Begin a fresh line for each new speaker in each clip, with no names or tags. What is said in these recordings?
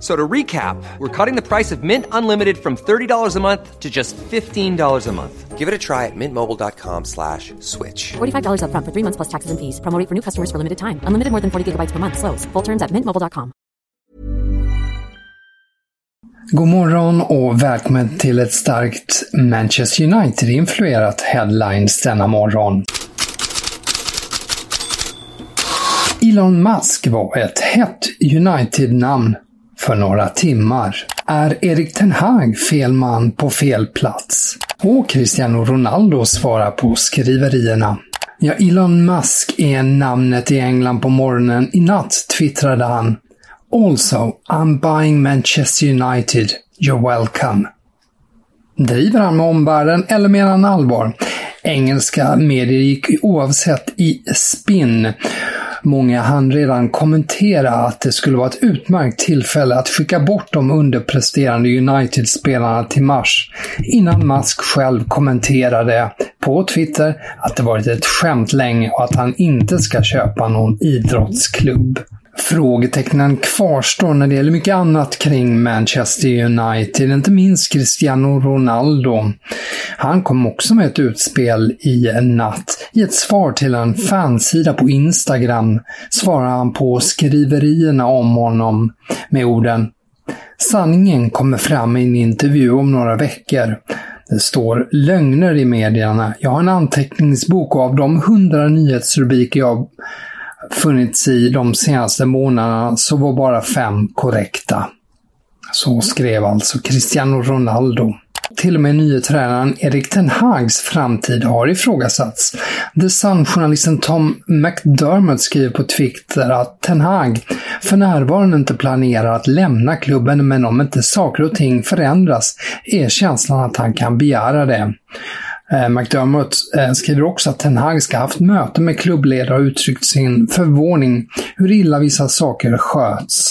So to recap, we're cutting the price of Mint Unlimited from $30 a month to just $15 a month. Give it a try at mintmobile.com slash switch.
$45 upfront for three months plus taxes and fees. Promo rate for new customers for limited time. Unlimited more than 40 gigabytes per month. Slows. Full terms at mintmobile.com.
God morgon och välkommen till ett starkt Manchester United-influerat headlines denna morgon. Elon Musk var ett hett United-namn för några timmar. Är Erik Ten Hag fel man på fel plats? Och Cristiano Ronaldo svarar på skriverierna. Ja, Elon Musk är namnet i England på morgonen. I natt twittrade han Also, I'm buying Manchester United. You're welcome. Driver han med omvärlden eller menar han allvar? Engelska medier gick oavsett i spinn. Många hann redan kommentera att det skulle vara ett utmärkt tillfälle att skicka bort de underpresterande United-spelarna till mars, innan Musk själv kommenterade på Twitter att det varit ett skämt länge och att han inte ska köpa någon idrottsklubb. Frågetecknen kvarstår när det gäller mycket annat kring Manchester United, inte minst Cristiano Ronaldo. Han kom också med ett utspel i en natt. I ett svar till en fansida på Instagram svarar han på skriverierna om honom med orden Sanningen kommer fram i en intervju om några veckor. Det står lögner i medierna. Jag har en anteckningsbok och av de hundra nyhetsrubriker jag funnits i de senaste månaderna så var bara fem korrekta. Så skrev alltså Cristiano Ronaldo. Till och med nye tränaren Erik Ten Hags framtid har ifrågasatts. The Sun-journalisten Tom McDermott skriver på Twitter att Ten Hag för närvarande inte planerar att lämna klubben men om inte saker och ting förändras är känslan att han kan begära det. Eh, McDermott eh, skriver också att Ten Hag ska ha haft möte med klubbledare och uttryckt sin förvåning hur illa vissa saker sköts.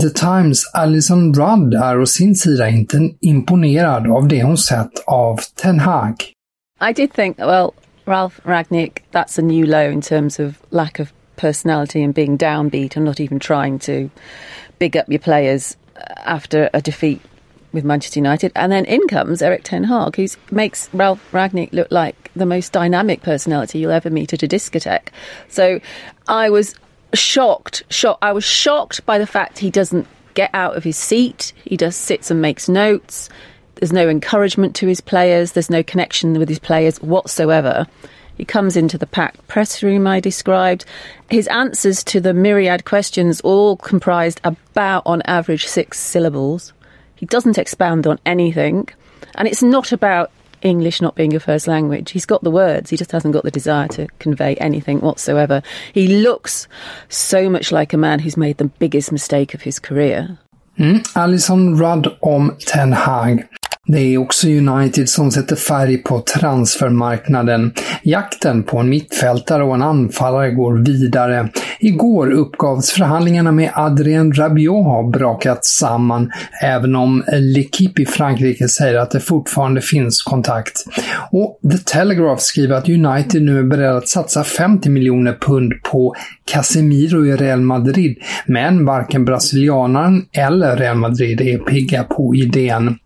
The Times Alison Rudd är å sin sida inte imponerad av det hon sett av Ten Hag.
I did think, well, Ralph Ragnick, that's a new low in terms of lack of personality and being downbeat and not even trying to big up your players after a defeat with Manchester United. And then in comes Eric Ten Hag, who makes Ralph Ragnick look like the most dynamic personality you'll ever meet at a discotheque. So I was shocked, shocked. I was shocked by the fact he doesn't get out of his seat. He just sits and makes notes. There's no encouragement to his players. There's no connection with his players whatsoever. He comes into the packed press room I described. His answers to the myriad questions all comprised about, on average, six syllables. He doesn't expound on anything. And it's not about English not being a first language. He's got the words, he just hasn't got the desire to convey anything whatsoever. He looks so much like a man who's made the biggest mistake of his career.
Mm. Alison Rudd om Ten Hag. Det är också United som sätter färg på transfermarknaden. Jakten på en mittfältare och en anfallare går vidare. Igår uppgavs förhandlingarna med Adrien Rabiot ha brakat samman, även om L'Equipe i Frankrike säger att det fortfarande finns kontakt. Och The Telegraph skriver att United nu är beredda att satsa 50 miljoner pund på Casemiro i Real Madrid, men varken brasilianaren eller Real Madrid är pigga på idén.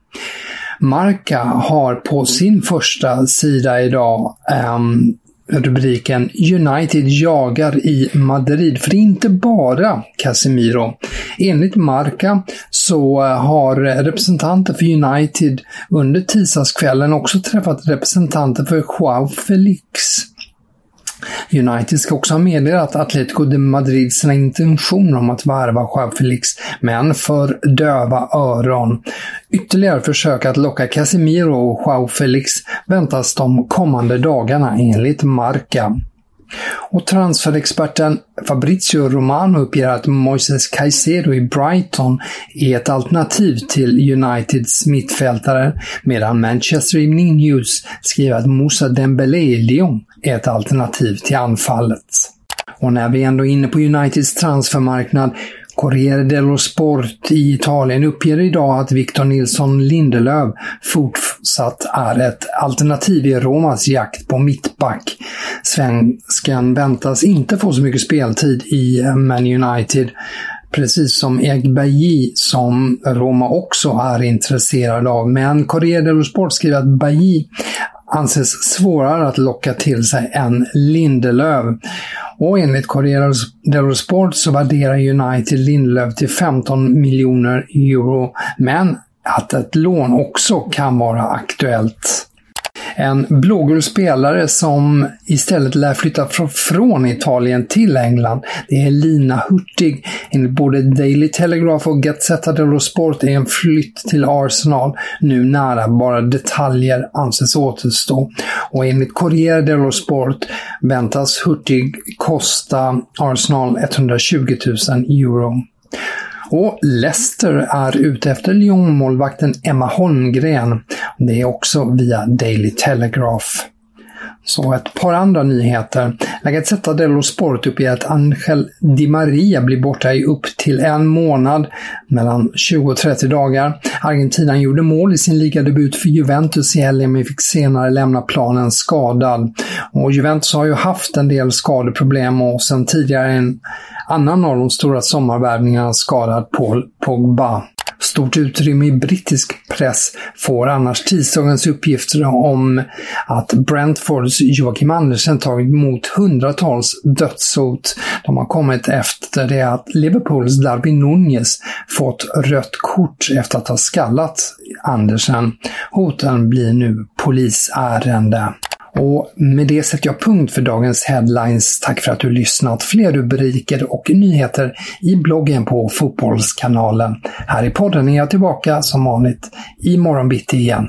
Marca har på sin första sida idag um, rubriken “United jagar i Madrid”. För det är inte bara Casemiro. Enligt Marca så eh, har representanter för United under tisdagskvällen också träffat representanter för Joao Felix. United ska också ha meddelat Atletico de Madrid sina intentioner om att värva Joao Felix, men för döva öron. Ytterligare försök att locka Casemiro och Joao Felix väntas de kommande dagarna enligt Marca. Och transferexperten Fabrizio Romano uppger att Moises Caicedo i Brighton är ett alternativ till Uniteds mittfältare, medan Manchester Evening News skriver att Moussa Dembélé i Lyon är ett alternativ till anfallet. Och när vi ändå är inne på Uniteds transfermarknad Corriere dello Sport i Italien uppger idag att Victor Nilsson Lindelöf fortsatt är ett alternativ i Romas jakt på mittback. Svenskan väntas inte få så mycket speltid i eh, Man United precis som Egbayi som Roma också är intresserad av. Men Corriere dello Sport skriver att Bailly anses svårare att locka till sig än Lindelöf. Och enligt Corriere dello Sport så värderar United Lindelöf till 15 miljoner euro, men att ett lån också kan vara aktuellt. En blågul spelare som istället lär flytta från Italien till England. Det är Lina Hurtig. Enligt både Daily Telegraph och Gazzetta dello Sport är en flytt till Arsenal nu nära. Bara detaljer anses återstå. Och enligt Corriere dello Sport väntas Hurtig kosta Arsenal 120 000 euro. Och Leicester är ute efter Lyon-målvakten Emma Holmgren. Det är också via Daily Telegraph. Så ett par andra nyheter. La Gazzetta dello Sport uppger att Angel Di Maria blir borta i upp till en månad, mellan 20 och 30 dagar. Argentina gjorde mål i sin ligadebut för Juventus i helgen men fick senare lämna planen skadad. Och Juventus har ju haft en del skadeproblem och sen tidigare en annan av de stora sommarvärvningarna skadad Paul Pogba. Stort utrymme i brittisk press får annars tisdagens uppgifter om att Brentfords Joakim Andersen tagit emot hundratals dödshot. De har kommit efter det att Liverpools Darwin Nunez fått rött kort efter att ha skallat Andersen. Hoten blir nu polisärende. Och med det sätter jag punkt för dagens headlines. Tack för att du lyssnat. Fler rubriker och nyheter i bloggen på Fotbollskanalen. Här i podden är jag tillbaka som vanligt i morgon bitti igen.